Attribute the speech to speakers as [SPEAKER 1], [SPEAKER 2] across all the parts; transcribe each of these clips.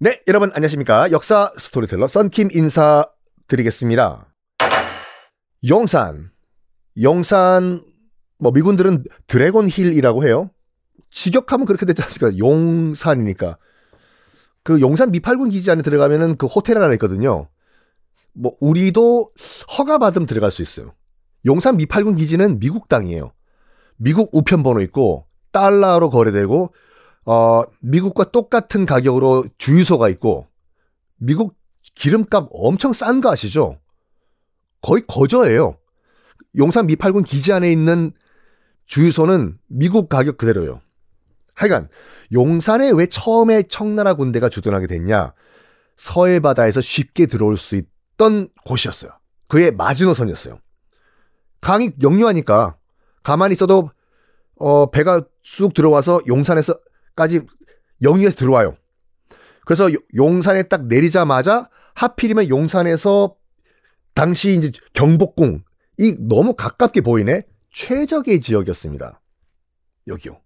[SPEAKER 1] 네, 여러분 안녕하십니까. 역사 스토리텔러 썬킴 인사드리겠습니다. 용산. 용산, 뭐 미군들은 Dragon Hill이라고 해요. 직역하면 그렇게 되지 않습니까? 용산이니까. 그 용산 미팔군 기지 안에 들어가면은 그 호텔 하나 있거든요. 뭐 우리도 허가 받으면 들어갈 수 있어요. 용산 미팔군 기지는 미국 땅이에요. 미국 우편 번호 있고 달러로 거래되고 어 미국과 똑같은 가격으로 주유소가 있고 미국 기름값 엄청 싼 거 아시죠? 거의 거저예요. 용산 미팔군 기지 안에 있는 주유소는 미국 가격 그대로요. 하여간 용산에 왜 처음에 청나라 군대가 주둔하게 됐냐? 서해 바다에서 쉽게 들어올 수 있던 곳이었어요. 그의 마지노선이었어요. 강이 역류하니까 가만히 있어도 어 배가 쑥 들어와서 용산에서 까지 역류해서 들어와요. 그래서 용산에 딱 내리자마자 하필이면 용산에서 당시 이제 경복궁 이 너무 가깝게 보이네 최적의 지역이었습니다. 여기요.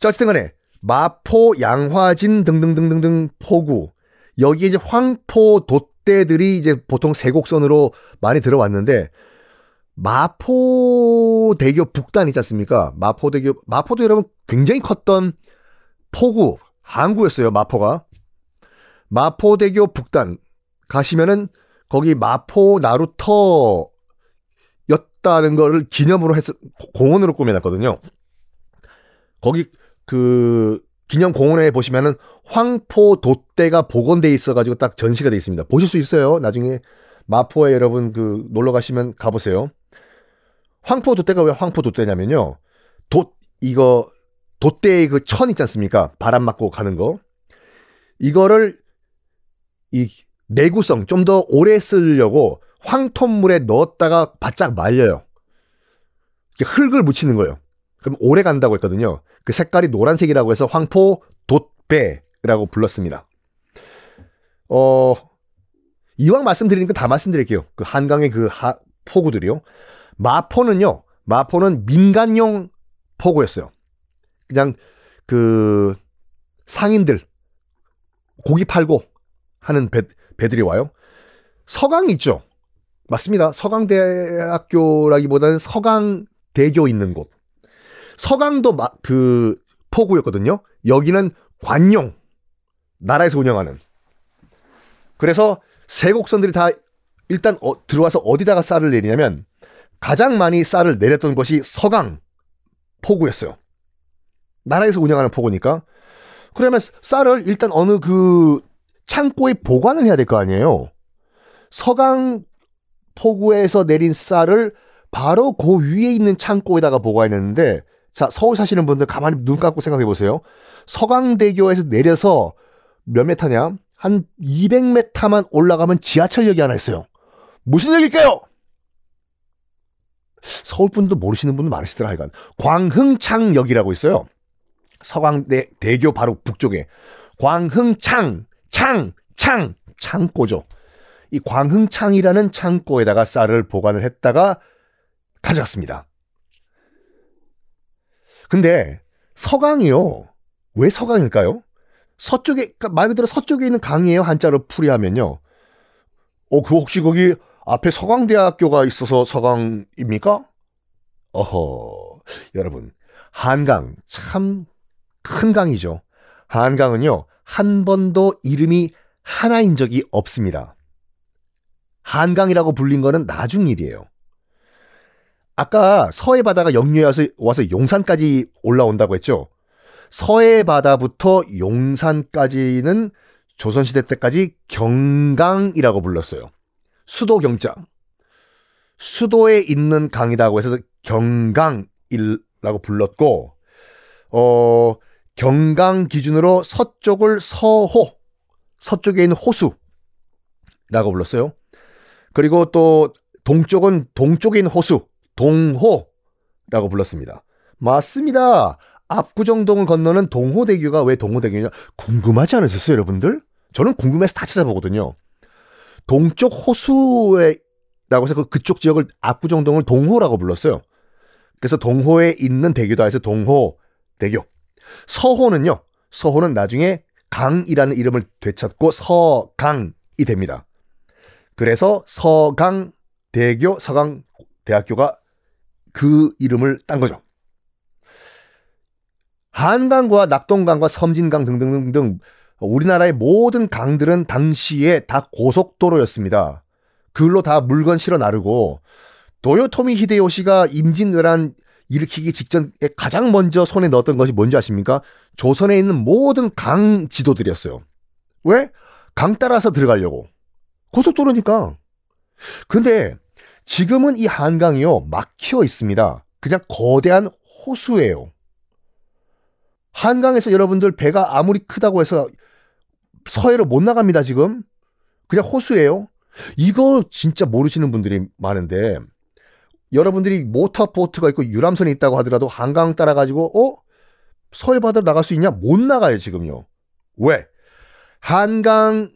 [SPEAKER 1] 자, 어쨌든 간에 마포, 양화진 등등등등등 포구 여기에 이제 황포 돛대들이 이제 보통 세곡선으로 많이 들어왔는데 마포대교 북단 있지 않습니까? 마포대교 마포도 여러분 굉장히 컸던 포구 항구였어요. 마포가 마포대교 북단 가시면은 거기 마포 나루터였다는 거를 기념으로 해서 공원으로 꾸며놨거든요. 거기 그 기념 공원에 보시면은 황포 돛대가 복원돼 있어가지고 딱 전시가 돼 있습니다. 보실 수 있어요. 나중에 마포에 여러분 그 놀러 가시면 가보세요. 황포 돛대가 왜 황포 돛대냐면요. 돛 이거 돛대의 그 천 있지 않습니까? 바람 맞고 가는 거. 이거를 이 내구성 좀 더 오래 쓰려고 황토물에 넣었다가 바짝 말려요. 흙을 묻히는 거예요. 그럼 오래 간다고 했거든요. 그 색깔이 노란색이라고 해서 황포 돛배라고 불렀습니다. 어, 이왕 말씀드리니까 다 말씀드릴게요. 그 한강의 그 하, 포구들이요. 마포는요, 마포는 민간용 포구였어요. 그냥 그 상인들 고기 팔고 하는 배, 배들이 와요. 서강 있죠. 맞습니다. 서강대학교라기보다는 서강대교 있는 곳. 서강도 마, 그 포구였거든요. 여기는 관용 나라에서 운영하는. 그래서 세곡선들이 다 일단 어, 들어와서 어디다가 쌀을 내리냐면 가장 많이 쌀을 내렸던 것이 서강 포구였어요. 나라에서 운영하는 포구니까. 그러면 쌀을 일단 어느 그 창고에 보관을 해야 될 거 아니에요. 서강 포구에서 내린 쌀을 바로 그 위에 있는 창고에다가 보관했는데 자, 서울 사시는 분들 가만히 눈 감고 생각해 보세요. 서강대교에서 내려서 몇 메타냐? 한 200m만 올라가면 지하철역이 하나 있어요. 무슨 역일까요? 서울 분도 모르시는 분들 많으시더라, 하여간. 광흥창역이라고 있어요. 서강대 대교 바로 북쪽에. 광흥창, 창, 창, 창고죠. 이 광흥창이라는 창고에다가 쌀을 보관을 했다가 가져갔습니다. 근데 서강이요. 왜 서강일까요? 서쪽에 그러니까 말 그대로 서쪽에 있는 강이에요. 한자로 풀이하면요. 어, 그 혹시 거기 앞에 서강대학교가 있어서 서강입니까? 어허. 여러분, 한강 참 큰 강이죠. 한강은요. 한 번도 이름이 하나인 적이 없습니다. 한강이라고 불린 거는 나중 일이에요. 아까 서해 바다가 역류해 와서, 와서 용산까지 올라온다고 했죠. 서해 바다부터 용산까지는 조선시대 때까지 경강이라고 불렀어요. 수도 경장. 수도에 있는 강이라고 해서 경강이라고 불렀고, 어, 경강 기준으로 서쪽을 서호, 서쪽에 있는 호수라고 불렀어요. 그리고 또 동쪽은 동쪽에 있는 호수, 동호라고 불렀습니다. 맞습니다. 압구정동을 건너는 동호대교가 왜 동호대교냐 궁금하지 않으셨어요, 여러분들? 저는 궁금해서 다 찾아보거든요. 동쪽 호수에라고 해서 그 그쪽 지역을 압구정동을 동호라고 불렀어요. 그래서 동호에 있는 대교다 해서 동호대교. 서호는요. 서호는 나중에 강이라는 이름을 되찾고 서강이 됩니다. 그래서 서강 대교, 서강 대학교가 그 이름을 딴 거죠. 한강과 낙동강과 섬진강 등등등등 우리나라의 모든 강들은 당시에 다 고속도로였습니다. 그걸로 다 물건 실어 나르고 도요토미 히데요시가 임진왜란 일으키기 직전에 가장 먼저 손에 넣었던 것이 뭔지 아십니까? 조선에 있는 모든 강 지도들이었어요. 왜? 강 따라서 들어가려고. 고속도로니까. 근데 지금은 이 한강이요, 막혀 있습니다. 그냥 거대한 호수예요. 한강에서 여러분들 배가 아무리 크다고 해서 서해로 못 나갑니다, 지금. 그냥 호수예요. 이거 진짜 모르시는 분들이 많은데, 여러분들이 모터보트가 있고 유람선이 있다고 하더라도 한강 따라가지고, 어? 서해 바다로 나갈 수 있냐? 못 나가요, 지금요. 왜? 한강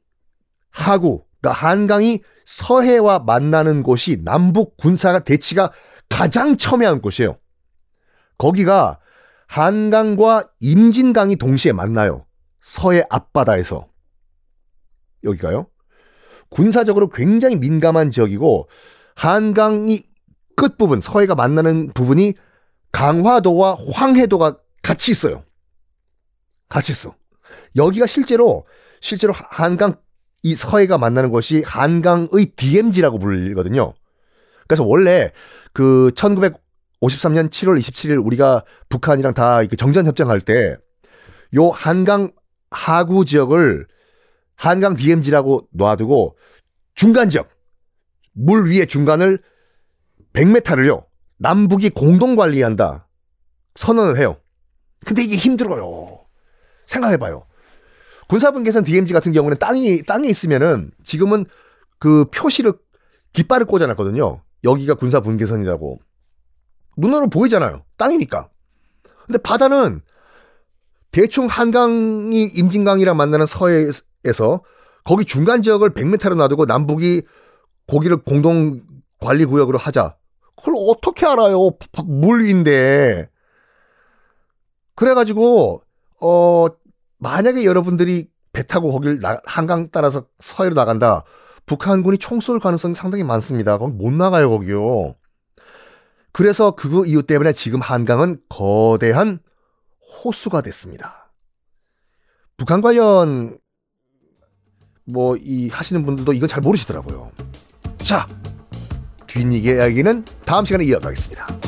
[SPEAKER 1] 하구, 그러니까 한강이 서해와 만나는 곳이 남북 군사가 대치가 가장 첨예한 곳이에요. 거기가 한강과 임진강이 동시에 만나요. 서해 앞바다에서. 여기가요. 군사적으로 굉장히 민감한 지역이고 한강이 끝부분 서해가 만나는 부분이 강화도와 황해도가 같이 있어요. 같이 있어. 여기가 실제로 실제로 한강 이 서해가 만나는 곳이 한강의 DMZ라고 불리거든요. 그래서 원래 그 1953년 7월 27일 우리가 북한이랑 다 정전 협정할 때 요 한강 하구 지역을 한강 DMZ라고 놔두고 중간 지역 물 위에 중간을 100m를요 남북이 공동 관리한다 선언을 해요. 근데 이게 힘들어요. 생각해봐요. 군사분계선 DMZ 같은 경우는 땅이 땅에 있으면은 지금은 그 표시를 깃발을 꽂아놨거든요. 여기가 군사분계선이라고 눈으로 보이잖아요. 땅이니까. 근데 바다는 대충 한강이 임진강이랑 만나는 서해에서 거기 중간 지역을 100m로 놔두고 남북이 거기를 공동 관리 구역으로 하자. 그걸 어떻게 알아요? 물 위인데. 그래가지고 어 만약에 여러분들이 배 타고 거길 나, 한강 따라서 서해로 나간다. 북한군이 총 쏠 가능성이 상당히 많습니다. 거기 못 나가요, 거기요. 그래서 그 이유 때문에 지금 한강은 거대한 호수가 됐습니다. 북한 관련 뭐 이 하시는 분들도 이건 잘 모르시더라고요. 자, 뒷얘기 이야기는 다음 시간에 이어가겠습니다.